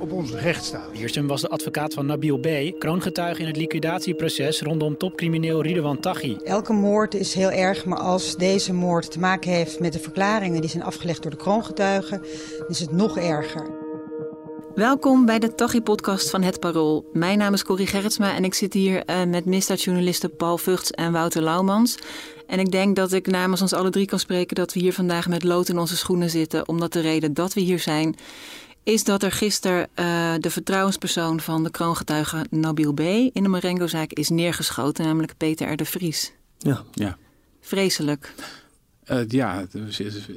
op ons rechtsstaat. Wiersum was de advocaat van Nabil B., kroongetuige in het liquidatieproces rondom topcrimineel Ridwan Taghi. Elke moord is heel erg, maar als deze moord te maken heeft met de verklaringen die zijn afgelegd door de kroongetuigen, is het nog erger. Welkom bij de Taghi-podcast van Het Parool. Mijn naam is Corrie Gerritsma en ik zit hier uh, met misdaadjournalisten Paul Vugts en Wouter Laumans. En ik denk dat ik namens ons alle drie kan spreken dat we hier vandaag met lood in onze schoenen zitten. Omdat de reden dat we hier zijn, is dat er gisteren uh, de vertrouwenspersoon van de kroongetuige Nabil B. in de Marengo-zaak is neergeschoten, namelijk Peter R. de Vries. Ja. ja. Vreselijk. Uh, ja,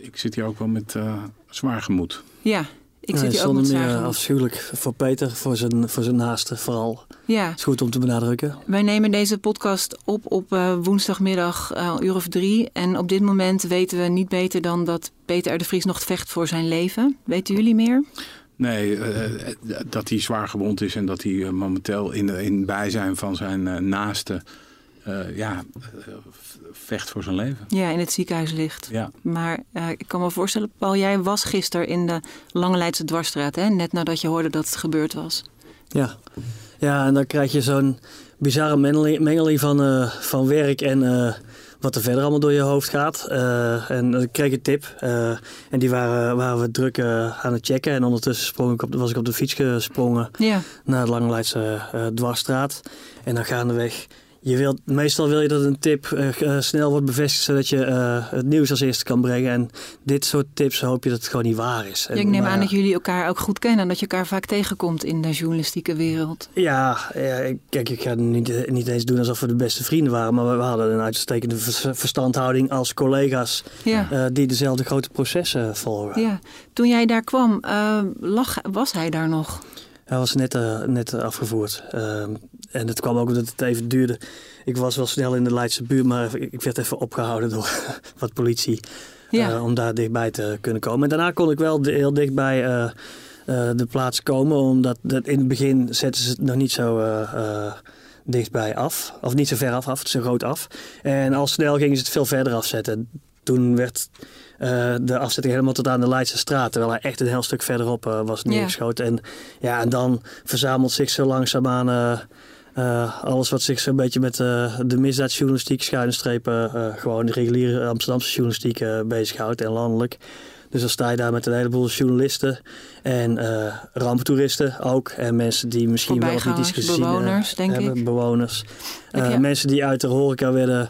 ik zit hier ook wel met uh, zwaar gemoed. Ja, ik zit hier ook met gemoed. afschuwelijk voor Peter, voor zijn, voor zijn naasten vooral. Ja. Het is goed om te benadrukken. Wij nemen deze podcast op op uh, woensdagmiddag uh, uur of drie. En op dit moment weten we niet beter dan dat Peter R. de Vries nog vecht voor zijn leven. Weten jullie meer? Nee, uh, dat hij zwaar gewond is en dat hij momenteel in, in bijzijn van zijn naasten ja, vecht voor zijn leven. Ja, in het ziekenhuis ligt. Ja. Maar ik kan me voorstellen, Paul, jij was gisteren in de Lange Leidse Dwarsstraat, hè? net nadat je hoorde dat het gebeurd was. Ja, ja, en dan krijg je zo'n bizarre mengeling van, uh, van werk en uh, wat er verder allemaal door je hoofd gaat. Uh, en dan kreeg ik een tip. en die waren, waren we druk aan het checken. En ondertussen sprong ik op, was ik op de fiets gesprongen ja. naar de Langeleidse dwarsstraat. En dan gaandeweg je wilt, meestal wil je dat een tip uh, snel wordt bevestigd, zodat je uh, het nieuws als eerste kan brengen. En dit soort tips hoop je dat het gewoon niet waar is. En, ik neem maar, aan dat jullie elkaar ook goed kennen en dat je elkaar vaak tegenkomt in de journalistieke wereld. Ja, ja kijk, ik ga niet, niet eens doen alsof we de beste vrienden waren, maar we, we hadden een uitstekende verstandhouding als collega's ja. uh, die dezelfde grote processen volgen. Ja. Toen jij daar kwam, lag, was hij daar nog? Hij was net, net afgevoerd. Uh, en het kwam ook omdat het even duurde. Ik was wel snel in de Leidse buurt, maar ik werd even opgehouden door wat politie. Ja. Uh, om daar dichtbij te kunnen komen. En daarna kon ik wel heel dichtbij de plaats komen. Omdat dat in het begin zetten ze het nog niet zo dichtbij af. Of niet zo ver af, af zo groot af. En al snel gingen ze het veel verder afzetten. Toen werd uh, de afzetting helemaal tot aan de Leidse straat. Terwijl hij echt een heel stuk verderop uh, was neergeschoten. Ja. En, ja, en dan verzamelt zich zo langzaamaan uh, alles wat zich zo'n beetje met de misdaadjournalistiek, schuine strepen, gewoon de reguliere Amsterdamse journalistiek bezighoudt en landelijk. Dus dan sta je daar met een heleboel journalisten en ramptoeristen ook. En mensen die misschien wel niet iets gezien bewoners, denk hebben. Ik. Bewoners. Uh, mensen die uit de horeca werden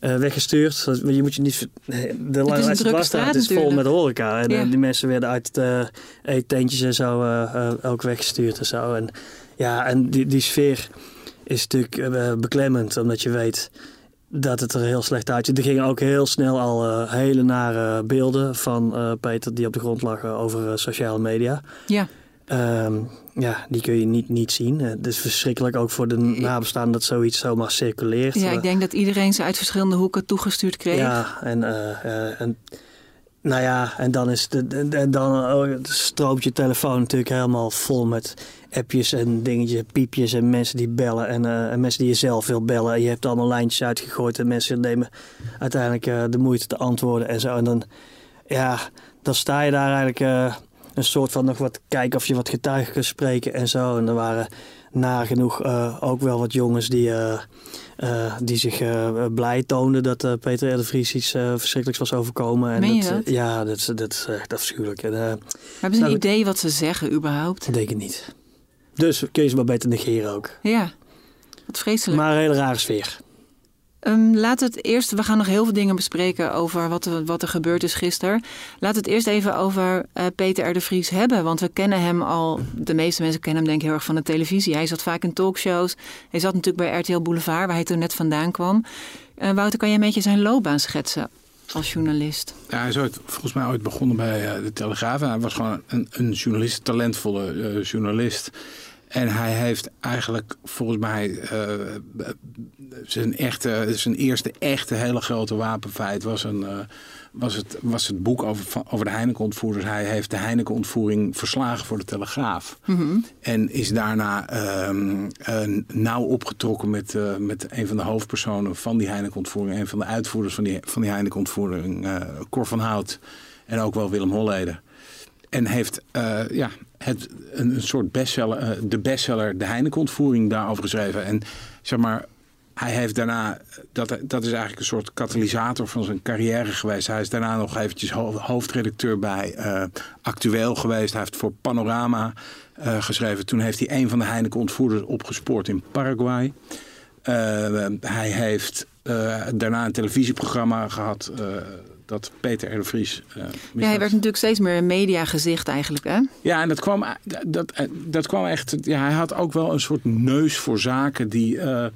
weggestuurd. Je moet je niet. De Langlijnse Dwarsstraat is vol met horeca. En ja. die mensen werden uit de eetentjes en zo ook weggestuurd en zo. En ja, en die, die sfeer is natuurlijk beklemmend, omdat je weet dat het er heel slecht uitziet. Er gingen ook heel snel al uh, hele nare beelden van uh, Peter die op de grond lag over uh, sociale media. Ja. Um, ja, die kun je niet, niet zien. Het is verschrikkelijk ook voor de nabestaanden dat zoiets zomaar circuleert. Ja, ik denk dat iedereen ze uit verschillende hoeken toegestuurd kreeg. Ja, en, en nou ja, en dan, is de, en dan oh, stroomt je telefoon natuurlijk helemaal vol met appjes en dingetjes, piepjes en mensen die bellen en, uh, en mensen die je zelf wil bellen. En je hebt allemaal lijntjes uitgegooid en mensen nemen uiteindelijk uh, de moeite te antwoorden en zo. En dan, ja, dan sta je daar eigenlijk uh, een soort van nog wat kijken of je wat getuigen kunt spreken en zo. En er waren nagenoeg ook wel wat jongens die, die zich blij toonden dat Peter R. de Vries iets verschrikkelijks was overkomen. En Meen dat, je dat? ja, dat, dat is echt afschuwelijk. En, Hebben ze een nou, idee wat ze zeggen überhaupt? Dat denk ik niet. Dus kun je ze maar beter negeren ook. Ja, wat vreselijk. Maar een hele rare sfeer. Um, laat het eerst, we gaan nog heel veel dingen bespreken over wat er, wat er gebeurd is gisteren. Laat het eerst even over uh, Peter R. de Vries hebben. Want we kennen hem al, de meeste mensen kennen hem denk ik heel erg van de televisie. Hij zat vaak in talkshows. Hij zat natuurlijk bij RTL Boulevard, waar hij toen net vandaan kwam. Uh, Wouter, kan jij een beetje zijn loopbaan schetsen als journalist? Ja, hij is ooit, volgens mij ooit begonnen bij uh, de Telegraaf. Hij was gewoon een, een journalist, talentvolle journalist. En hij heeft eigenlijk volgens mij zijn, echte, zijn eerste echte hele grote wapenfeit was, een, was, het, was het boek over, over de Heineken-ontvoerders. Hij heeft de Heineken-ontvoering verslagen voor de Telegraaf. Mhm. En is daarna ehm, nauw opgetrokken met, met een van de hoofdpersonen van die Heineken-ontvoering. Een van de uitvoerders van die, van die Heineken-ontvoering, Cor van Hout. En ook wel Willem Holleder. En heeft ja, het, een, een soort bestseller, de bestseller De Heineken-ontvoering daarover geschreven. En zeg maar, hij heeft daarna, dat, dat is eigenlijk een soort katalysator van zijn carrière geweest. Hij is daarna nog eventjes hoofdredacteur bij uh, Actueel geweest. Hij heeft voor Panorama uh, geschreven. Toen heeft hij een van de Heineken-ontvoerders opgespoord in Paraguay. Hij heeft daarna een televisieprogramma gehad dat Peter R. de Vries. Uh, ja, hij werd natuurlijk steeds meer een mediagezicht eigenlijk, hè? Ja, en dat kwam, dat, dat kwam echt. Ja, hij had ook wel een soort neus voor zaken die, uh,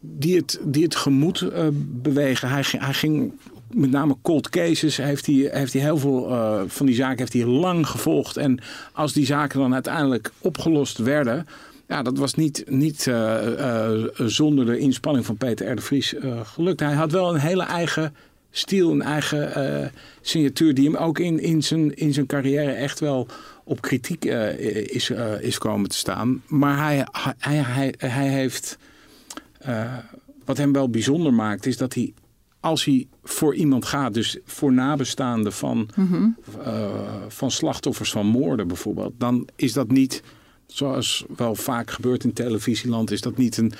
die, het, die het gemoed uh, bewegen. Hij, hij ging met name cold cases heeft hij, heeft hij heel veel uh, van die zaken heeft hij lang gevolgd. En als die zaken dan uiteindelijk opgelost werden. Ja, dat was niet, niet uh, uh, zonder de inspanning van Peter R. de Vries gelukt. Hij had wel een hele eigen stiel, een eigen uh, signatuur die hem ook in, in, zijn, in zijn carrière echt wel op kritiek uh, is, uh, is komen te staan. Maar hij, hij, hij, hij heeft, wat hem wel bijzonder maakt, is dat hij als hij voor iemand gaat, dus voor nabestaanden van, mm -hmm. van slachtoffers van moorden bijvoorbeeld, dan is dat niet, zoals wel vaak gebeurt in televisieland, is dat niet een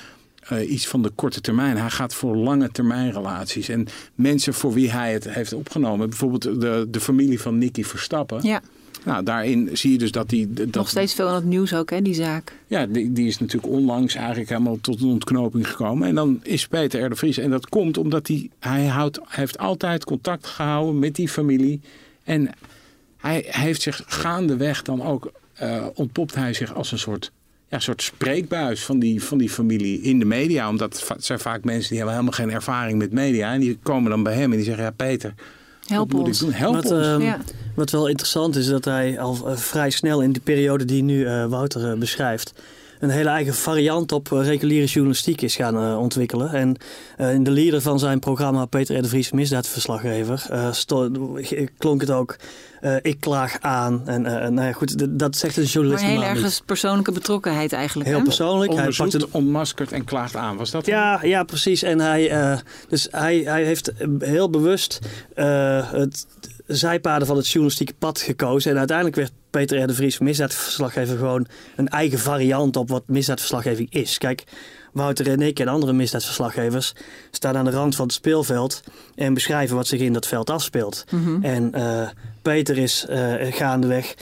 uh, iets van de korte termijn. Hij gaat voor lange termijn relaties. En mensen voor wie hij het heeft opgenomen. Bijvoorbeeld de, de familie van Nicky Verstappen. Ja. Nou, daarin zie je dus dat die... Dat, Nog steeds veel in het nieuws ook, hè, die zaak. Ja, die, die is natuurlijk onlangs eigenlijk helemaal tot een ontknoping gekomen. En dan is Peter R. de Vries. En dat komt omdat hij, hij houdt, heeft altijd contact gehouden met die familie. En hij, hij heeft zich gaandeweg dan ook... Uh, ontpopt hij zich als een soort ja, soort spreekbuis van die, van die familie in de media. Omdat het zijn vaak mensen die hebben helemaal geen ervaring met media. En die komen dan bij hem en die zeggen, ja Peter, Help wat moet ons. ik doen? Help wat, ons. ehm, Ja. wat wel interessant is, dat hij al uh, vrij snel in de periode die nu uh, Wouter uh, beschrijft, een hele eigen variant op reguliere journalistiek is gaan ontwikkelen. En in de leader van zijn programma, Peter R. de Vries, misdaadverslaggever, klonk het ook ik klaag aan. En nou ja, goed, dat zegt een journalist Maar heel ergens persoonlijke betrokkenheid eigenlijk. Heel hè? persoonlijk. Hij pakt een onmaskert en klaagt aan. Was dat Ja, ja, precies. En hij, uh, dus hij, hij heeft heel bewust uh, het zijpaden van het journalistieke pad gekozen. En uiteindelijk werd Peter R. de Vries misdaadverslaggever gewoon een eigen variant op wat misdaadverslaggeving is. Kijk, Wouter en ik en andere misdaadverslaggevers staan aan de rand van het speelveld en beschrijven wat zich in dat veld afspeelt. Mhm. En uh, Peter is uh, gaandeweg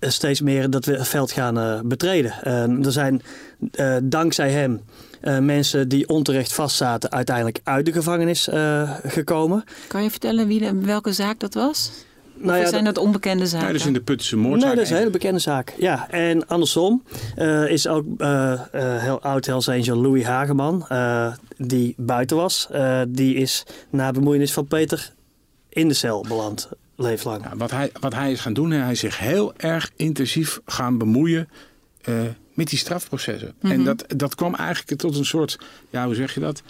steeds meer dat veld gaan uh, betreden. Uh, er zijn dankzij hem mensen die onterecht vastzaten uiteindelijk uit de gevangenis gekomen. Kan je vertellen wie de, welke zaak dat was? Nou of zijn dat onbekende zaken? Ja, dus in de Puttense moordzaak. Nee, dat is een hele bekende zaak. Ja, en andersom uh, is ook uh, uh, heel oud Hells Angel Louis Hageman, die buiten was. die is na bemoeienis van Peter in de cel beland, leeflang. Ja, wat, hij, wat hij is gaan doen, hij is zich heel erg intensief gaan bemoeien met die strafprocessen. Mhm. En dat, dat kwam eigenlijk tot een soort, ja, hoe zeg je dat?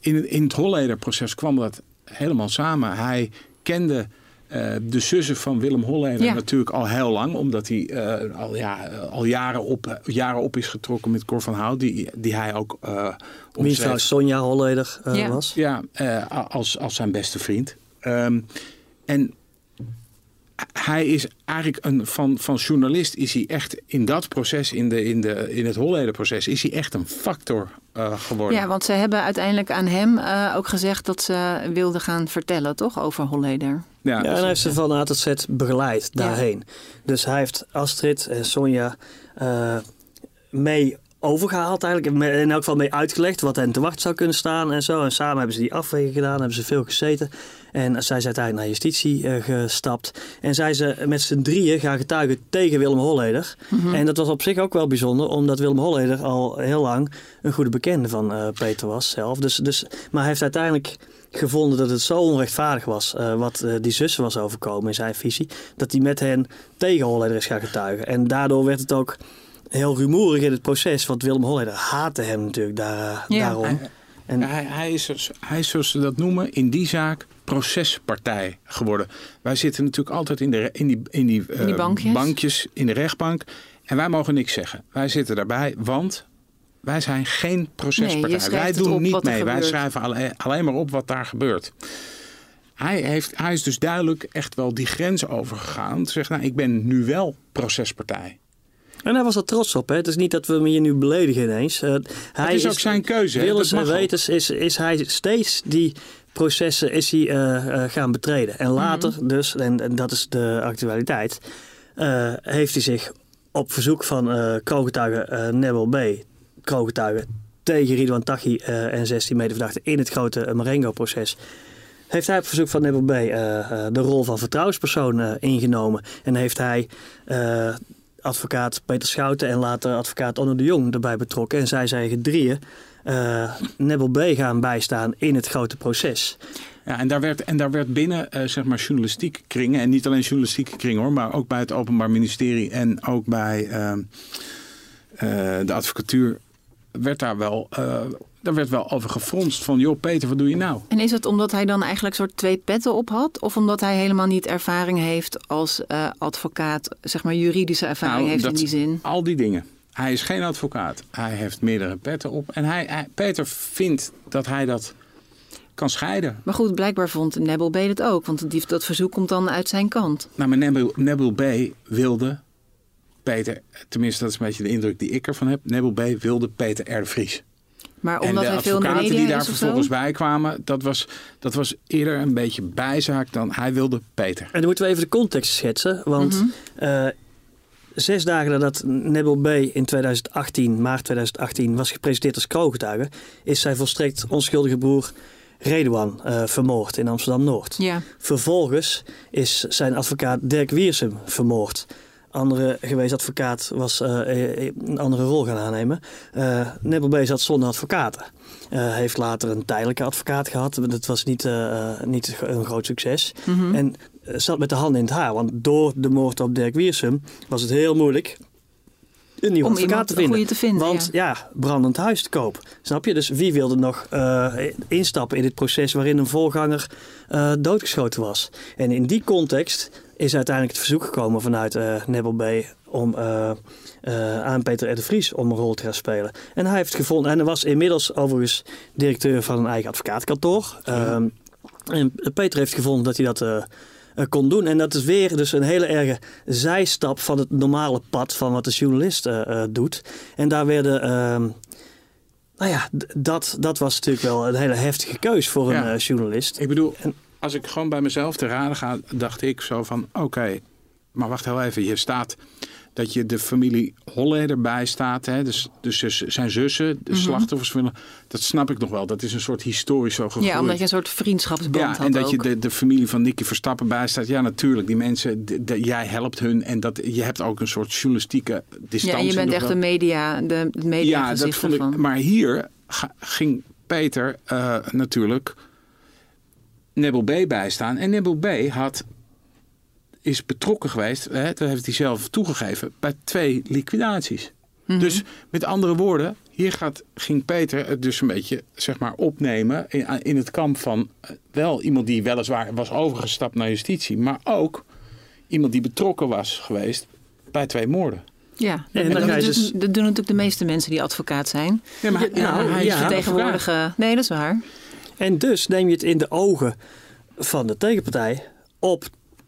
in, in het Holleder-proces kwam dat helemaal samen. Hij kende uh, de zussen van Willem Holleder Ja. natuurlijk al heel lang. Omdat hij uh, al, ja, al jaren, op, jaren op is getrokken met Cor van Hout. Die, die hij ook uh, Wiens vrouw Sonja Holleder uh, Ja. was. Ja, uh, als, als zijn beste vriend. Um, en hij is eigenlijk een, van, van journalist is hij echt in dat proces, in, de, in, de, in het Holleder-proces, is hij echt een factor uh, geworden. Ja, want ze hebben uiteindelijk aan hem uh, ook gezegd dat ze wilden gaan vertellen, toch, over Holleder? Ja, ja en hij heeft ze van A tot Z begeleid daarheen. Ja. Dus hij heeft Astrid en Sonja uh, mee overgehaald eigenlijk. In elk geval mee uitgelegd wat hen te wachten zou kunnen staan en zo. En samen hebben ze die afweging gedaan, hebben ze veel gezeten. En zij is uiteindelijk naar justitie uh, gestapt. En zij ze met z'n drieën gaan getuigen tegen Willem Holleder. Mhm. En dat was op zich ook wel bijzonder, omdat Willem Holleder al heel lang een goede bekende van uh, Peter was zelf. Dus, dus, maar hij heeft uiteindelijk gevonden dat het zo onrechtvaardig was uh, wat die zussen was overkomen in zijn visie, dat hij met hen tegen Holleder is gaan getuigen. En daardoor werd het ook heel rumoerig in het proces. Want Willem Holleder haatte hem natuurlijk daar, ja. daarom. Hij, en, hij, hij, is, hij is, zoals ze dat noemen, in die zaak procespartij geworden. Wij zitten natuurlijk altijd in, de, in die, in die, in die bankjes. bankjes in de rechtbank. En wij mogen niks zeggen. Wij zitten daarbij, want wij zijn geen procespartij. wij doen niet mee. Wij schrijven alleen, alleen maar op wat daar gebeurt. Hij, heeft, hij is dus duidelijk echt wel die grens overgegaan. Te zeggen, nou, ik ben nu wel procespartij. En hij was er trots op. Hè? Het is niet dat we hem hier nu beledigen ineens. Uh, hij is ook zijn keuze. Willens en wetens is, is hij steeds die processen is hij, uh, uh, gaan betreden. En later mhm. dus, en, en, dat is de actualiteit, heeft hij zich op verzoek van uh, kroongetuige Nebel B. kroongetuige tegen Ridwan Taghi en 16 medeverdachten in het grote Marengo-proces heeft hij op verzoek van Nebel B. de rol van vertrouwenspersoon ingenomen. En heeft hij advocaat Peter Schouten en later advocaat Onno de Jong erbij betrokken. En zij zijn drieën uh, Nebel B gaan bijstaan in het grote proces. Ja, en daar werd, en daar werd binnen uh, zeg maar journalistieke kringen, en niet alleen journalistieke kringen hoor, maar ook bij het Openbaar Ministerie en ook bij uh, de advocatuur, werd daar wel daar werd wel over gefronst van, joh Peter, wat doe je nou? En is het omdat hij dan eigenlijk soort twee petten op had? Of omdat hij helemaal niet ervaring heeft als uh, advocaat, zeg maar juridische ervaring nou, heeft in die zin? Al die dingen. Hij is geen advocaat. Hij heeft meerdere petten op. En hij, Peter vindt dat hij dat kan scheiden. Maar goed, blijkbaar vond Nebel B het ook. Want die, dat verzoek komt dan uit zijn kant. Nou, maar Nebel, Nebel B wilde Peter... Tenminste, dat is een beetje de indruk die ik ervan heb. Nebel B wilde Peter R. de Vries. Maar omdat en de hij veel advocaten die daar vervolgens bij kwamen, dat was, dat was eerder een beetje bijzaak dan hij wilde Peter. En dan moeten we even de context schetsen. Want eh, zes dagen nadat Nebel B in 2018, maart 2018, was gepresenteerd als kroongetuige, is zijn volstrekt onschuldige broer Redouan uh, vermoord in Amsterdam-Noord. Ja. Vervolgens is zijn advocaat Dirk Wiersum vermoord andere geweest advocaat was uh, een andere rol gaan aannemen. Uh, Nebel B zat zonder advocaten. Uh, heeft later een tijdelijke advocaat gehad. Dat was niet, niet een groot succes. Mhm. En zat met de handen in het haar. Want door de moord op Dirk Wiersum was het heel moeilijk een nieuwe advocaat te vinden. te vinden. Want ja. brandend huis te koop. Snap je? Dus wie wilde nog instappen in dit proces waarin een voorganger doodgeschoten was? En in die context is uiteindelijk het verzoek gekomen vanuit uh, Nebel om uh, uh, aan Peter R. de Vries om een rol te gaan spelen. En hij heeft gevonden, en hij was inmiddels overigens directeur van een eigen advocaatkantoor. Ehm, en Peter heeft gevonden dat hij dat kon doen. En dat is weer dus een hele erge zijstap van het normale pad van wat de journalist doet. En daar werden. Ehm, nou ja, dat, dat was natuurlijk wel een hele heftige keus voor een journalist. Ik bedoel, als ik gewoon bij mezelf te raden ga, dacht ik zo van: oké, maar wacht heel even. Je staat dat je de familie Holleder bij staat. Hè? Dus, dus zijn zussen, de mm slachtoffers. Dat snap ik nog wel. Dat is een soort historisch zo gegroeid. Ja, omdat je een soort vriendschapsband ja, had en dat je de, de familie van Nicky Verstappen bij staat. Ja, natuurlijk. Die mensen, de, jij helpt hun. En dat, je hebt ook een soort journalistieke distantie. Ja, je bent echt de media, de media Ja, dat vond ik. Maar hier ging Peter uh, natuurlijk Nebel B bijstaan. En Nebel B had, is betrokken geweest, hè, dat heeft hij zelf toegegeven, bij twee liquidaties. Mhm. Dus met andere woorden, hier gaat, ging Peter het dus een beetje zeg maar, opnemen in, in het kamp van eh, wel iemand die weliswaar was overgestapt naar justitie, maar ook iemand die betrokken was geweest bij twee moorden. Ja, en dat, dus... doen natuurlijk de meeste mensen die advocaat zijn. Ja, maar hij, nou, hij is vertegenwoordiger. Nee, dat is waar. En dus neem je het in de ogen van de tegenpartij op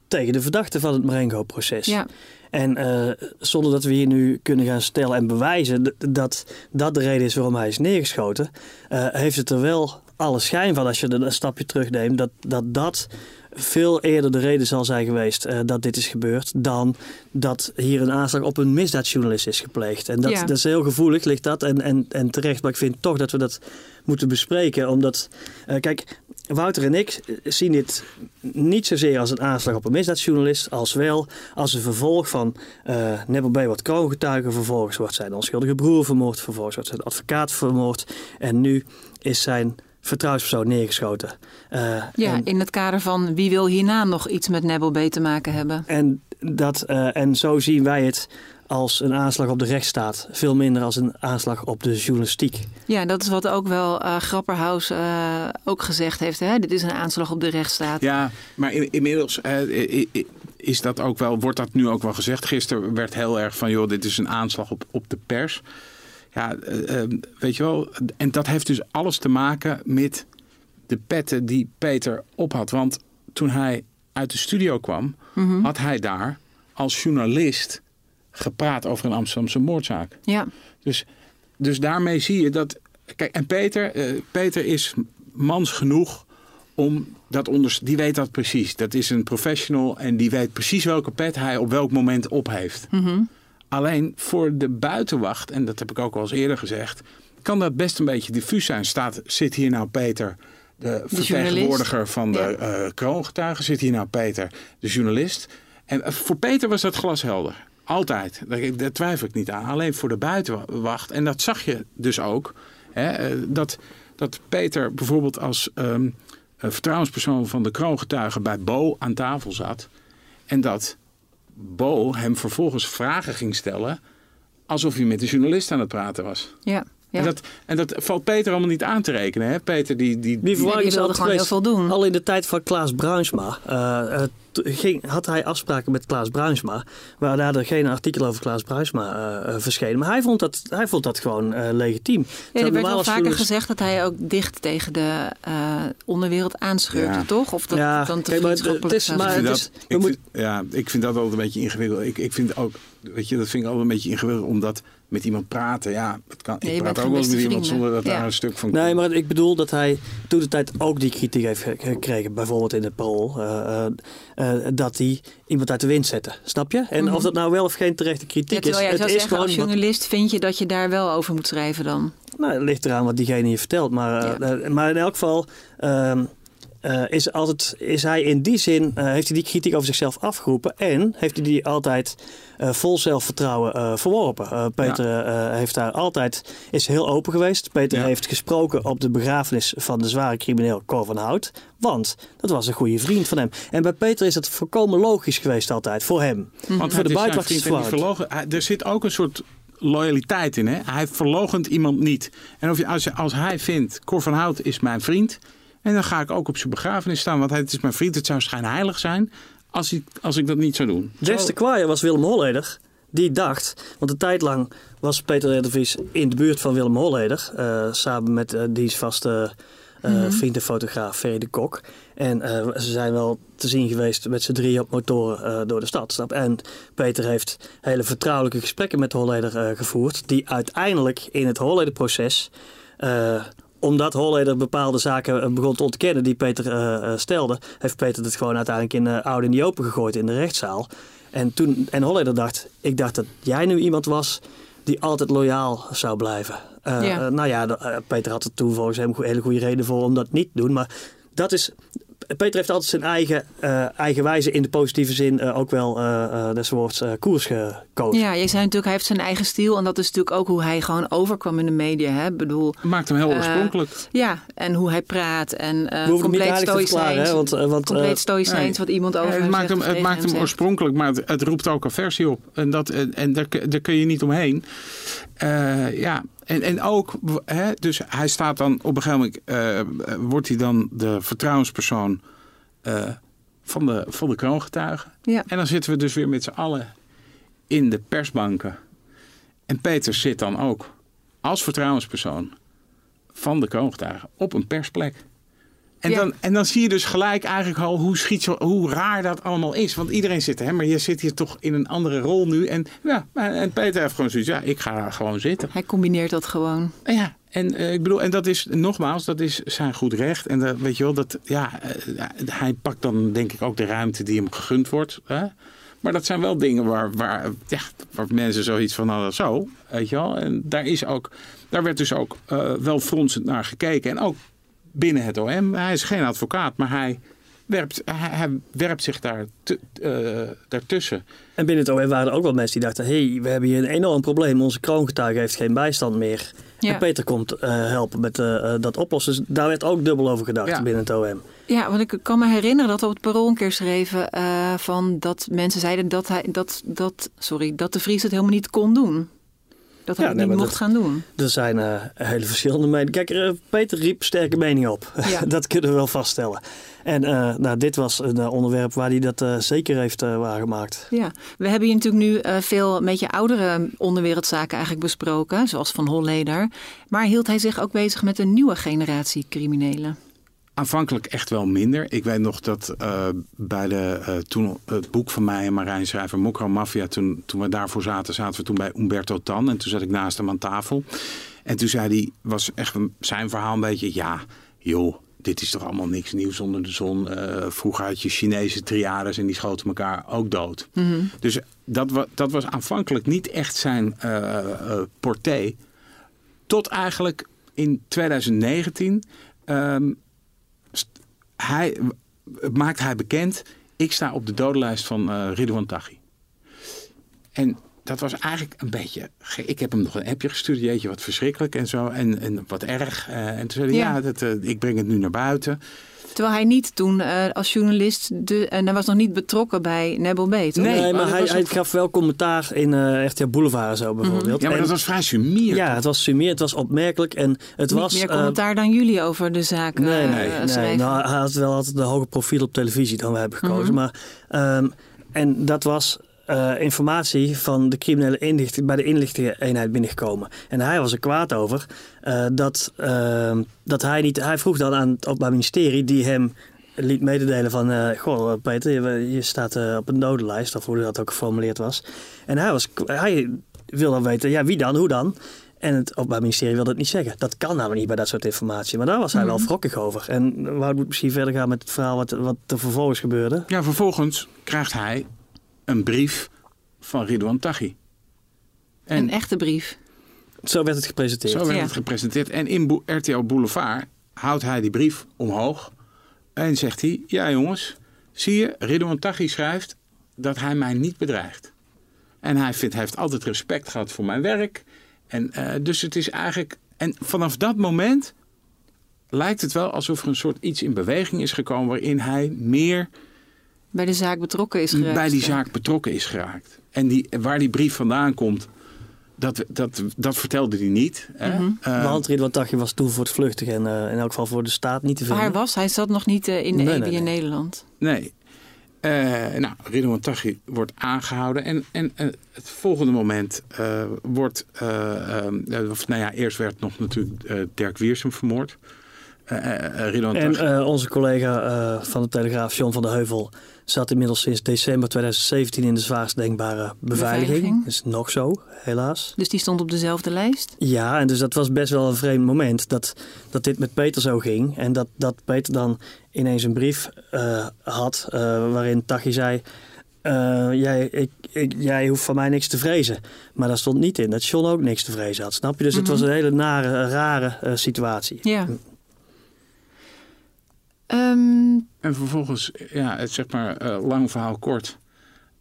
tegen de verdachte van het Marengo-proces. Ja. En uh, zonder dat we hier nu kunnen gaan stellen en bewijzen dat dat de reden is waarom hij is neergeschoten, uh, heeft het er wel alle schijn van, als je een stapje terugneemt, dat dat, dat veel eerder de reden zal zijn geweest uh, dat dit is gebeurd dan dat hier een aanslag op een misdaadjournalist is gepleegd. En dat, dat is heel gevoelig, ligt dat. En, en, en terecht, maar ik vind toch dat we dat moeten bespreken. Omdat, uh, kijk, Wouter en ik zien dit niet zozeer als een aanslag op een misdaadjournalist, als wel als een vervolg van uh, Nebel B. wat kroongetuigen. Vervolgens wordt zijn onschuldige broer vermoord, vervolgens wordt zijn advocaat vermoord. En nu is zijn vertrouwenspersoon neergeschoten. Uh, ja, in het kader van wie wil hierna nog iets met Nebel B. te maken hebben. En, dat, uh, en zo zien wij het als een aanslag op de rechtsstaat. Veel minder als een aanslag op de journalistiek. Ja, dat is wat ook wel uh, Grapperhaus uh, ook gezegd heeft. Hè? Dit is een aanslag op de rechtsstaat. Ja, maar in, inmiddels uh, is dat ook wel, wordt dat nu ook wel gezegd. Gisteren werd heel erg van, joh, dit is een aanslag op, op de pers. Ja, weet je wel. En dat heeft dus alles te maken met de petten die Peter op had. Want toen hij uit de studio kwam, mm -hmm. had hij daar als journalist gepraat over een Amsterdamse moordzaak. Ja. Dus, dus daarmee zie je dat. Kijk, en Peter, uh, Peter is mans genoeg om dat onder. Die weet dat precies. Dat is een professional en die weet precies welke pet hij op welk moment op heeft. Mm -hmm. Alleen voor de buitenwacht, en dat heb ik ook al eens eerder gezegd, kan dat best een beetje diffuus zijn. Staat, zit hier nou Peter, de, de vertegenwoordiger van de ja. uh, kroongetuigen? Zit hier nou Peter, de journalist? En voor Peter was dat glashelder. Altijd. Daar, daar, twijfel ik niet aan. Alleen voor de buitenwacht. En dat zag je dus ook. Hè, dat, dat Peter bijvoorbeeld als um, vertrouwenspersoon van de kroongetuigen bij Bo aan tafel zat. En dat Bo hem vervolgens vragen ging stellen. Alsof hij met de journalist aan het praten was. Ja. Ja. En, dat, en dat valt Peter allemaal niet aan te rekenen. Hè? Peter die, die, die verwarring is altijd gewoon heel veel doen. Al in de tijd van Klaas Bruinsma uh, ging, had hij afspraken met Klaas Bruinsma. Waar daar er geen artikel over Klaas Bruinsma uh, verscheen. Maar hij vond dat, hij vond dat gewoon uh, legitiem. Ja, er werd wel vaker gezegd dat hij ook dicht tegen de onderwereld aanscheurde, ja. toch? Of dat ja, dan te het is, maar ik het is, ik moet... vind, ja, ik vind dat altijd een beetje ingewikkeld. Ik, ik vind ook, weet je, dat vind ik altijd een beetje ingewikkeld omdat met iemand praten. Ja, het kan, ik praat ook wel eens met iemand zonder dat ja. daar een stuk van Nee, maar ik bedoel dat hij toen de tijd ook die kritiek heeft gekregen. Bijvoorbeeld in het parool. Uh, uh, dat hij iemand uit de wind zette. Snap je? En mm -hmm. of dat nou wel of geen terechte kritiek ja, is. Jij het is zeggen, gewoon als journalist vind je dat je daar wel over moet schrijven dan? Nou, het ligt eraan wat diegene je vertelt. Maar, ja. maar in elk geval... Uh, uh, is, altijd, is hij in die zin, uh, heeft hij die kritiek over zichzelf afgeroepen en heeft hij die altijd uh, vol zelfvertrouwen verworpen. Peter ja. heeft daar altijd, is heel open geweest. Peter ja. heeft gesproken op de begrafenis van de zware crimineel Cor van Hout, want dat was een goede vriend van hem. En bij Peter is het volkomen logisch geweest altijd, voor hem. Want voor de buitenwacht is het verlogen. Er zit ook een soort loyaliteit in. Hè? Hij verlogent iemand niet. En of je, als, als hij vindt, Cor van Hout is mijn vriend... En dan ga ik ook op zijn begrafenis staan, want het is mijn vriend. Het zou schijnheilig zijn als ik, als ik dat niet zou doen. Des te kwaaier was Willem Holleder. Die dacht, want een tijd lang was Peter de Vries in de buurt van Willem Holleder. Uh, samen met uh, die vaste uh, mm-hmm. vriend en fotograaf Ferry de Kok. En ze zijn wel te zien geweest met z'n drieën op motoren door de stad. Snap? En Peter heeft hele vertrouwelijke gesprekken met Holleder gevoerd. Die uiteindelijk in het Holleder-proces omdat Holleder bepaalde zaken begon te ontkennen die Peter uh, stelde, heeft Peter het gewoon uiteindelijk in uh, oude in die open gegooid in de rechtszaal. En, toen, en Holleder dacht, ik dacht dat jij nu iemand was die altijd loyaal zou blijven. Uh, ja. nou ja, Peter had er toen volgens hem een hele goede reden voor om dat niet te doen. Maar dat is Peter heeft altijd zijn eigen, uh, eigen wijze in de positieve zin uh, ook wel uh, des woords koers gekozen. Ja, je zei natuurlijk, hij heeft zijn eigen stijl. En dat is natuurlijk ook hoe hij gewoon overkwam in de media. Hè? Bedoel, Maakt hem heel oorspronkelijk. Ja, en hoe hij praat. En compleet stoïcijns. Want, want, compleet stoïcijns wat iemand over het maakt hem, Het maakt hem oorspronkelijk, maar het, het, roept ook aversie op. En, dat, en, en daar, daar kun je niet omheen. ja, en, en ook, hè, dus hij staat dan op een gegeven moment, uh, wordt hij dan de vertrouwenspersoon uh, van, de, van de kroongetuigen. Ja. En dan zitten we dus weer met z'n allen in de persbanken. En Peter zit dan ook als vertrouwenspersoon van de kroongetuigen op een persplek. En, Ja. dan, en dan zie je dus gelijk eigenlijk al hoe, schizo, hoe raar dat allemaal is. Want iedereen zit, hè, maar je zit hier toch in een andere rol nu. En, ja, en Peter heeft gewoon zoiets, ja, ik ga gewoon zitten. Hij combineert dat gewoon. Ja, en eh, ik bedoel, en dat is nogmaals, dat is zijn goed recht. En dat, weet je wel, dat, ja, eh, hij pakt dan denk ik ook de ruimte die hem gegund wordt. Hè? Maar dat zijn wel dingen waar, waar, ja, waar mensen zoiets van hadden, zo, weet je wel. En daar, is ook, daar werd dus ook eh, wel fronsend naar gekeken. En ook binnen het OM. Hij is geen advocaat, maar hij werpt, hij, hij werpt zich daar te- eh, daartussen. En binnen het OM waren er ook wel mensen die dachten... hé, hey, we hebben hier een enorm probleem. Onze kroongetuige heeft geen bijstand meer. Ja. En Peter komt eh, helpen met eh, dat oplossen. Dus daar werd ook dubbel over gedacht Ja. binnen het OM. Ja, want ik kan me herinneren dat we op het parool een keer schreven eh, van dat mensen zeiden dat hij dat, dat, sorry, dat de Vries het helemaal niet kon doen. Dat hij Ja, het nee, niet mocht gaan doen. Er zijn eh, hele verschillende meningen. Kijk, eh, Peter riep sterke mening op. Ja. dat kunnen we wel vaststellen. En eh, nou, dit was een onderwerp waar hij dat zeker heeft waargemaakt. Ja, we hebben hier natuurlijk nu veel een beetje oudere onderwereldzaken eigenlijk besproken, zoals van Holleder. Maar hield hij zich ook bezig met een nieuwe generatie criminelen? Aanvankelijk echt wel minder. Ik weet nog dat eh, bij de, eh, toen het boek van mij en Marijn schrijver Mokro Mafia, toen, toen we daarvoor zaten, zaten we toen bij Umberto Tan. En toen zat ik naast hem aan tafel. En toen zei hij, was echt zijn verhaal een beetje, ja, joh, dit is toch allemaal niks nieuws onder de zon. Eh, vroeger had je Chinese triades en die schoten elkaar ook dood. Dus dat, wa dat was aanvankelijk niet echt zijn porté. Tot eigenlijk in 2019 ehm, st- hij, maakt hij bekend... ik sta op de dodenlijst van eh Ridwan Taghi. En dat was eigenlijk een beetje... Ik heb hem nog een appje gestuurd. Jeetje, wat verschrikkelijk en zo. En, en wat erg. Eh, en toen zei hij, Ja. ja, dat, eh, ik breng het nu naar buiten. Terwijl hij niet toen eh, als journalist, de, en hij was nog niet betrokken bij Nebel B, toch? Nee, Nee, maar hij, hij ook- gaf wel commentaar in eh RTL Boulevard zo bijvoorbeeld. Ja, maar En- dat was vrij sumier. ja, het was sumier, het was opmerkelijk en het Niet was... meer eh, commentaar dan jullie over de zaak Nee, eh, nee, nee. Nou, hij had wel altijd een hoger profiel op televisie dan we hebben gekozen. Mhm. Maar, ehm, en dat was eh, informatie van de criminele inlichting bij de inlichtingeneenheid binnengekomen. En hij was er kwaad over eh, dat, ehm, dat hij niet. Hij vroeg dan aan het Openbaar Ministerie die hem liet mededelen van, eh, goh Peter, je, je staat op een dodenlijst, of hoe dat ook geformuleerd was. En hij, was, hij wil dan weten, ja wie dan, hoe dan? En het Openbaar Ministerie wilde het niet zeggen. Dat kan namelijk niet bij dat soort informatie. Maar daar was hij wel wrokkig over. En Wout moet misschien verder gaan met het verhaal wat, wat er vervolgens gebeurde. Ja, vervolgens krijgt hij een brief van Ridwan Taghi. En Een echte brief. Zo werd het gepresenteerd. Zo werd Ja. het gepresenteerd. En in RTL Boulevard houdt hij die brief omhoog. En zegt hij, ja jongens, zie je, Ridwan Taghi schrijft dat hij mij niet bedreigt. En hij, vindt, hij heeft altijd respect gehad voor mijn werk. En eh, dus het is eigenlijk... En vanaf dat moment lijkt het wel alsof er een soort iets in beweging is gekomen... waarin hij meer Bij de zaak betrokken is geraakt. bij die zaak betrokken is geraakt. En die, waar die brief vandaan komt, dat, dat, dat vertelde hij niet. Hè? Want Ridwan Taghi was toen voor het vluchtig en eh, in elk geval voor de staat niet te Waar vinden. hij was, hij zat nog niet eh, in de Nee, EBI nee, in nee. Nederland. nee. Eh, nou, Ridwan Taghi wordt aangehouden. En, en het volgende moment eh, wordt... eh, eh, of, nou ja, eerst werd nog natuurlijk eh, Dirk Wiersum vermoord. Eh eh, En eh, onze collega eh, van de Telegraaf, John van der Heuvel, zat inmiddels sinds december 2017 in de zwaarst denkbare beveiliging. Beveiliging. Is nog zo, helaas. Dus die stond op dezelfde lijst. Ja, en dus dat was best wel een vreemd moment dat, dat dit met Peter zo ging. En dat, dat Peter dan ineens een brief eh, had eh, waarin Taghi zei... eh, jij, ik, ik, jij hoeft van mij niks te vrezen. Maar daar stond niet in dat John ook niks te vrezen had. Snap je? Dus het Mhm. was een hele nare, rare situatie. Ja. Ehm, En vervolgens, ja, het zeg maar, eh, lang verhaal kort.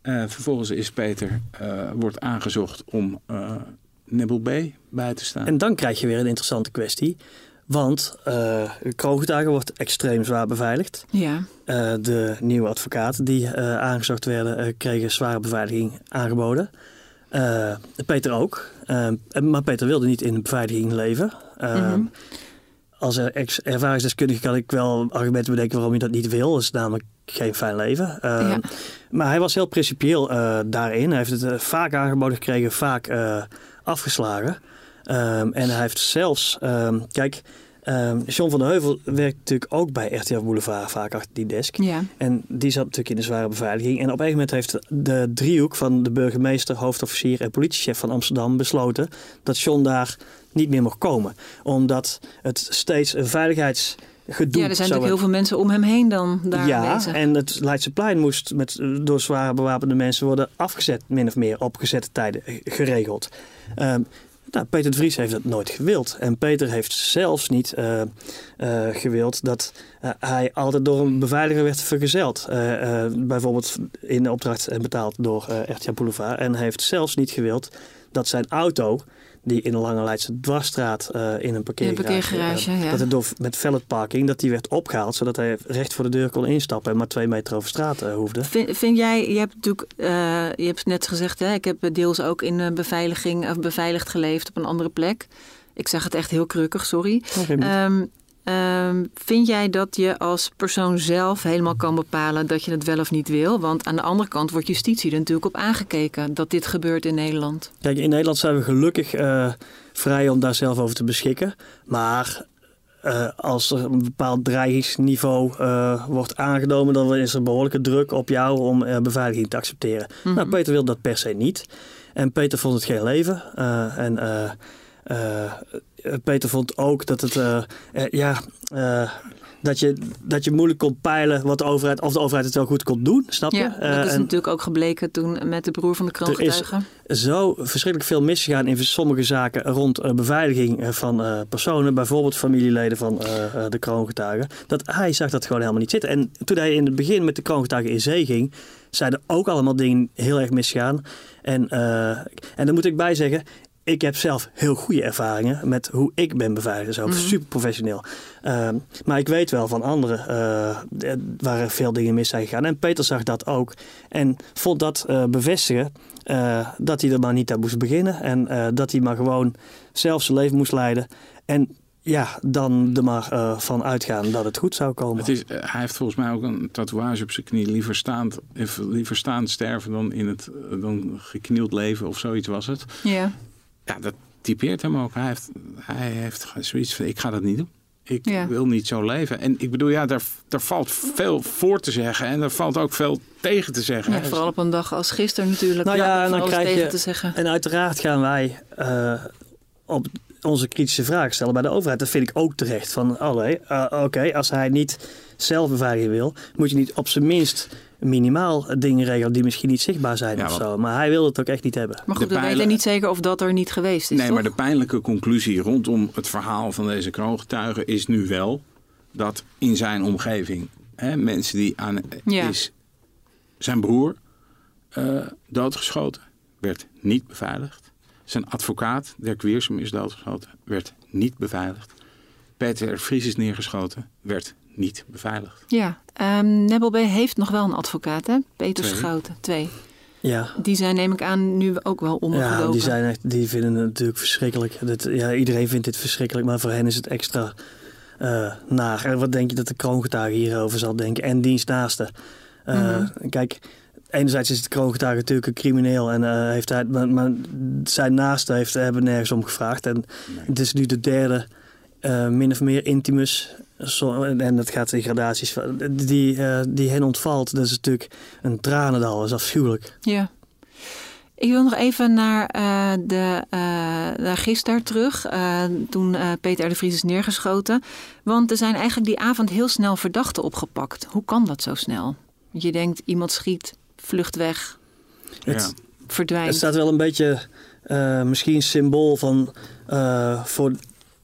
Eh, vervolgens is Peter, eh, wordt aangezocht om eh Nibble B bij te staan. En dan krijg je weer een interessante kwestie. Want eh de kroongetuigen wordt extreem zwaar beveiligd. ja. Eh, de nieuwe advocaten die eh, aangezocht werden, eh, kregen zware beveiliging aangeboden. Eh, Peter ook. Maar Peter wilde niet in de beveiliging leven. Mhm. Als er ervaringsdeskundige kan ik wel argumenten bedenken waarom je dat niet wil. Dat is namelijk geen fijn leven. Eh, Ja. Maar hij was heel principieel eh, daarin. Hij heeft het eh, vaak aangeboden gekregen, vaak eh, afgeslagen. Ehm, en hij heeft zelfs, ehm, kijk, Um, John van der Heuvel werkt natuurlijk ook bij RTL Boulevard vaak achter die desk. Ja. En die zat natuurlijk in de zware beveiliging. En op een gegeven moment heeft de driehoek van de burgemeester, hoofdofficier en politiechef van Amsterdam besloten dat John daar niet meer mocht komen. Omdat het steeds een veiligheids gedoe. Ja, er zijn natuurlijk heel veel mensen om hem heen dan daar Ja, en het Leidseplein moest met, door zware bewapende mensen worden afgezet, min of meer op gezette tijden geregeld. Um, nou, Peter de Vries heeft dat nooit gewild. En Peter heeft zelfs niet uh, uh, gewild dat uh, hij altijd door een beveiliger werd vergezeld. bijvoorbeeld in de opdracht en betaald door RTL Boulevard. En hij heeft zelfs niet gewild dat zijn auto die in een lange Leidse dwarsstraat uh, in een parkeergarage, parkeergarage uh, ja. dat het door, met vellet parking, dat die werd opgehaald zodat hij recht voor de deur kon instappen en maar twee meter over straat uh, hoefde. Vind, vind, jij, je hebt natuurlijk, je hebt net gezegd, hè, ik heb deels ook in beveiliging of beveiligd geleefd op een andere plek. Ik zeg het echt heel krukkig, sorry. Um, Um, vind jij dat je als persoon zelf helemaal kan bepalen dat je het wel of niet wil? Want aan de andere kant wordt justitie er natuurlijk op aangekeken dat dit gebeurt in Nederland. Kijk, in Nederland zijn we gelukkig uh, vrij om daar zelf over te beschikken. Maar uh, als er een bepaald dreigingsniveau uh, wordt aangenomen, dan is er behoorlijke druk op jou om beveiliging te accepteren. Mm -hmm. Nou, Peter wil dat per se niet. En Peter vond het geen leven. en Peter vond ook dat het, uh, uh, ja, dat, je, dat je moeilijk kon peilen wat de overheid, of de overheid het wel goed kon doen, snap je? Ja, dat is natuurlijk ook gebleken toen met de broer van de kroongetuige. Er is zo verschrikkelijk veel misgegaan in sommige zaken rond beveiliging van personen, bijvoorbeeld familieleden van de kroongetuigen, dat hij zag dat gewoon helemaal niet zitten. En toen hij in het begin met de kroongetuigen in zee ging, zijn er ook allemaal dingen heel erg misgaan. En, en daar moet ik bij zeggen, ik heb zelf heel goede ervaringen met hoe ik ben beveiligd. Zo mm -hmm. super professioneel. Uh, maar ik weet wel van anderen uh, waar er veel dingen mis zijn gegaan. En Peter zag dat ook. En vond dat uh, bevestigen dat hij er maar niet aan moest beginnen. En dat hij maar gewoon zelf zijn leven moest leiden. En ja, dan er maar uh, van uitgaan dat het goed zou komen. Het is, uh, hij heeft volgens mij ook een tatoeage op zijn knie. Liever staand, liever staand sterven dan, in het, dan geknield leven of zoiets was het. Ja. Ja, dat typeert hem ook. Hij heeft, hij heeft zoiets van, ik ga dat niet doen. Ik ja. wil niet zo leven. En ik bedoel, ja, daar, daar valt veel voor te zeggen. En er valt ook veel tegen te zeggen. Ja, vooral op een dag als gisteren natuurlijk. Nou ja, en dan krijg tegen je, te zeggen. En uiteraard gaan wij uh, op onze kritische vraag stellen bij de overheid. Dat vind ik ook terecht. Van, uh, oké, okay, als hij niet zelf beveiliging wil, moet je niet op zijn minst minimaal dingen regelen die misschien niet zichtbaar zijn ja, of zo. Maar hij wil het ook echt niet hebben. Maar goed, we weten niet zeker of dat er niet geweest is, Nee, toch? maar de pijnlijke conclusie rondom het verhaal van deze kroongetuigen is nu wel dat in zijn omgeving hè, mensen die aan ja. is zijn broer uh, doodgeschoten, werd niet beveiligd. Zijn advocaat, Dirk Wiersum, is doodgeschoten, werd niet beveiligd. Peter Vries is neergeschoten, werd niet beveiligd. Ja, um, Nebel B heeft nog wel een advocaat, hè? Peter Twee. Schouten, twee. Ja. Die zijn, neem ik aan, nu ook wel omgelopen. Ja, die, zijn echt, die vinden het natuurlijk verschrikkelijk. Dat, ja, iedereen vindt dit verschrikkelijk, maar voor hen is het extra uh, naar. En wat denk je dat de kroongetuige hierover zal denken? En dienstnaasten. Uh, mm -hmm. Kijk, enerzijds is het kroongetuige natuurlijk een crimineel. En uh, heeft hij, maar, maar zijn naasten heeft, hebben nergens om gevraagd. En nee. het is nu de derde... Uh, min of meer intimus. En dat gaat in gradaties. Die, uh, die hen ontvalt, dat is natuurlijk een tranendal. Dat is afschuwelijk. Ja. Ik wil nog even naar, uh, de, naar gisteren terug. toen Peter R. de Vries is neergeschoten. Want er zijn eigenlijk die avond heel snel verdachten opgepakt. Hoe kan dat zo snel? Je denkt, iemand schiet, vlucht weg. Het, ja. verdwijnt. Het staat wel een beetje misschien symbool van voor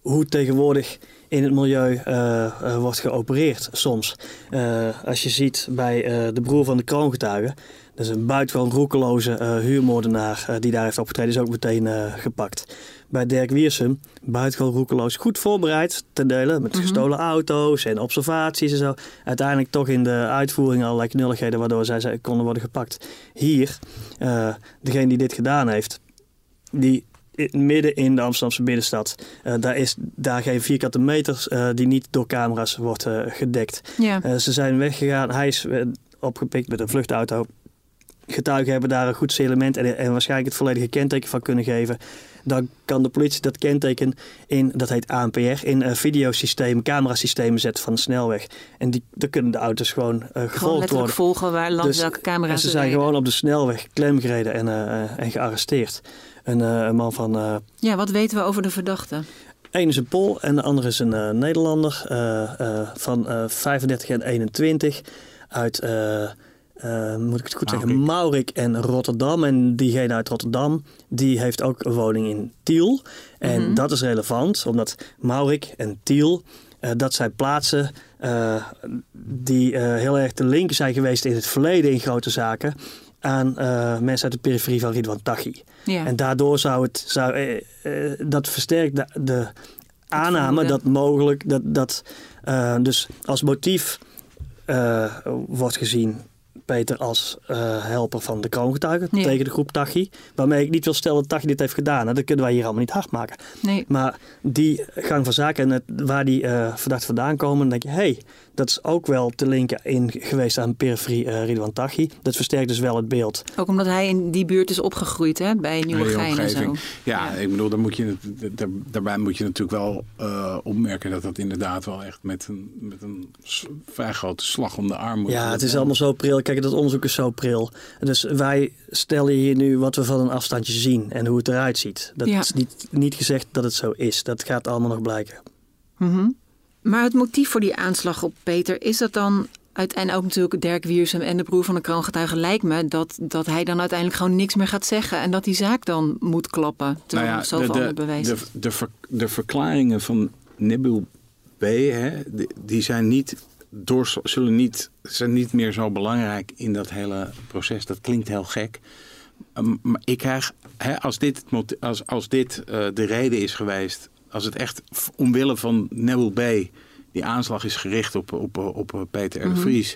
hoe tegenwoordig in het milieu uh, wordt geopereerd soms. Uh, als je ziet bij de broer van de kroongetuige, dat is een buitengewoon roekeloze huurmoordenaar die daar heeft opgetreden, is ook meteen gepakt. Bij Dirk Wiersum, buitengewoon roekeloos, goed voorbereid ten dele, met gestolen mm -hmm. auto's en observaties en zo. Uiteindelijk toch in de uitvoering allerlei knulligheden waardoor zij, zij konden worden gepakt. Hier, degene die dit gedaan heeft, die midden in de Amsterdamse binnenstad. Uh, daar is daar geen vierkante meters uh, die niet door camera's wordt uh, gedekt. Ja. ze zijn weggegaan. Hij is opgepikt met een vluchtauto. getuigen hebben daar een goed element en, en waarschijnlijk het volledige kenteken van kunnen geven. Dan kan de politie dat kenteken in, dat heet ANPR, in videosystemen, camerasystemen zetten van de snelweg. En die, dan kunnen de auto's gewoon gevolgd worden. volgen waar langs dus, welke camera's ze zijn gewoon op de snelweg klemgereden en, en gearresteerd. Een, een man van... ja, wat weten we over de verdachte? Eén is een Pool en de andere is een Nederlander van 35 en 21 uit uh, moet ik het goed zeggen, Maurik en Rotterdam. En diegene uit Rotterdam, die heeft ook een woning in Tiel. En mhm. dat is relevant, omdat Maurik en Tiel, uh, dat zijn plaatsen uh, die heel erg te linken zijn geweest in het verleden in grote zaken aan mensen uit de periferie van Ridwan Taghi. Ja. En daardoor zou het, zou, dat versterkt de, de aanname dat mogelijk, dat, dat dus als motief wordt gezien Peter als uh, helper van de kroongetuigen tegen de groep Tachi. Waarmee ik niet wil stellen dat Tachi dit heeft gedaan. Dat kunnen wij hier allemaal niet hard maken. Nee. Maar die gang van zaken en het, waar die uh, verdacht vandaan komen, dan denk je, hé, hey, dat is ook wel te linken in geweest aan periferie uh, Ridwan Taghi. Dat versterkt dus wel het beeld. Ook omdat hij in die buurt is opgegroeid, hè, bij Nieuwegein en zo. Ja, ja, ik bedoel, dan moet je, daar, daarbij moet je natuurlijk wel uh, opmerken dat dat inderdaad wel echt met een, met een vrij grote slag om de arm moet. Ja, het is allemaal zo pril. Kijk, dat onderzoek is zo pril. Dus wij stellen hier nu wat we van een afstandje zien en hoe het eruit ziet. Dat is niet, niet gezegd dat het zo is. Dat gaat allemaal nog blijken. Mm maar het motief voor die aanslag op Peter, is dat dan uiteindelijk ook natuurlijk Dirk Wiersum en de broer van de kroongetuige lijkt me dat, dat hij dan uiteindelijk gewoon niks meer gaat zeggen en dat die zaak dan moet klappen. Terwijl nou ja, zoveel de, bewijs. De, de, de, verklaringen van Nibil B, hè, die, zijn niet door, zullen niet, zijn niet meer zo belangrijk in dat hele proces. Dat klinkt heel gek. Um, maar ik krijg, hè, als dit, als, als dit uh, de reden is geweest als het echt omwille van Nebel B. die aanslag is gericht op, op, op Peter R. de mhm. Vries.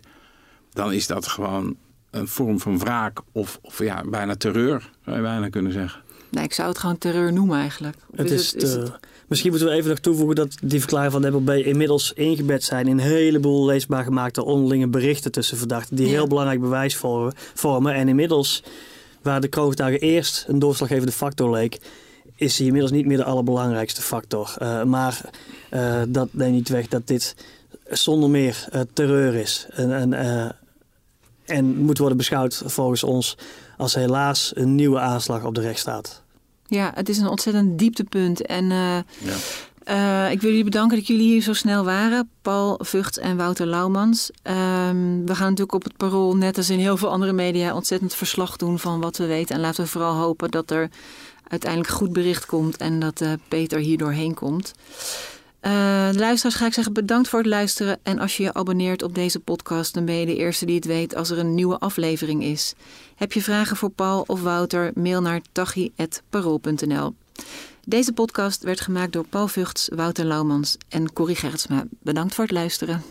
dan is dat gewoon een vorm van wraak of, of ja, bijna terreur, zou je bijna kunnen zeggen. Nee, ik zou het gewoon terreur noemen eigenlijk. Het dus is, Misschien moeten we even nog toevoegen dat die verklaring van Nebel B. inmiddels ingebed zijn in een heleboel leesbaar gemaakte onderlinge berichten tussen verdachten. die heel belangrijk bewijs vormen. En inmiddels, waar de kroongetuige eerst een doorslaggevende factor leek is hij inmiddels niet meer de allerbelangrijkste factor. Uh, maar uh, dat neemt niet weg dat dit zonder meer uh, terreur is. En, en, en, moet worden beschouwd volgens ons als helaas een nieuwe aanslag op de rechtsstaat. Ja, het is een ontzettend dieptepunt. En ja. Uh, ik wil jullie bedanken dat jullie hier zo snel waren. Paul Vught en Wouter Laumans. Uh, we gaan natuurlijk op het parool, net als in heel veel andere media, ontzettend verslag doen van wat we weten. En laten we vooral hopen dat er uiteindelijk goed bericht komt en dat uh, Peter hier doorheen komt. Uh, luisteraars ga ik zeggen bedankt voor het luisteren. En als je je abonneert op deze podcast, dan ben je de eerste die het weet als er een nieuwe aflevering is. Heb je vragen voor Paul of Wouter? Mail naar tachi.parool.nl. Deze podcast werd gemaakt door Paul Vugts, Wouter Laumans en Corrie Gertsma. Bedankt voor het luisteren.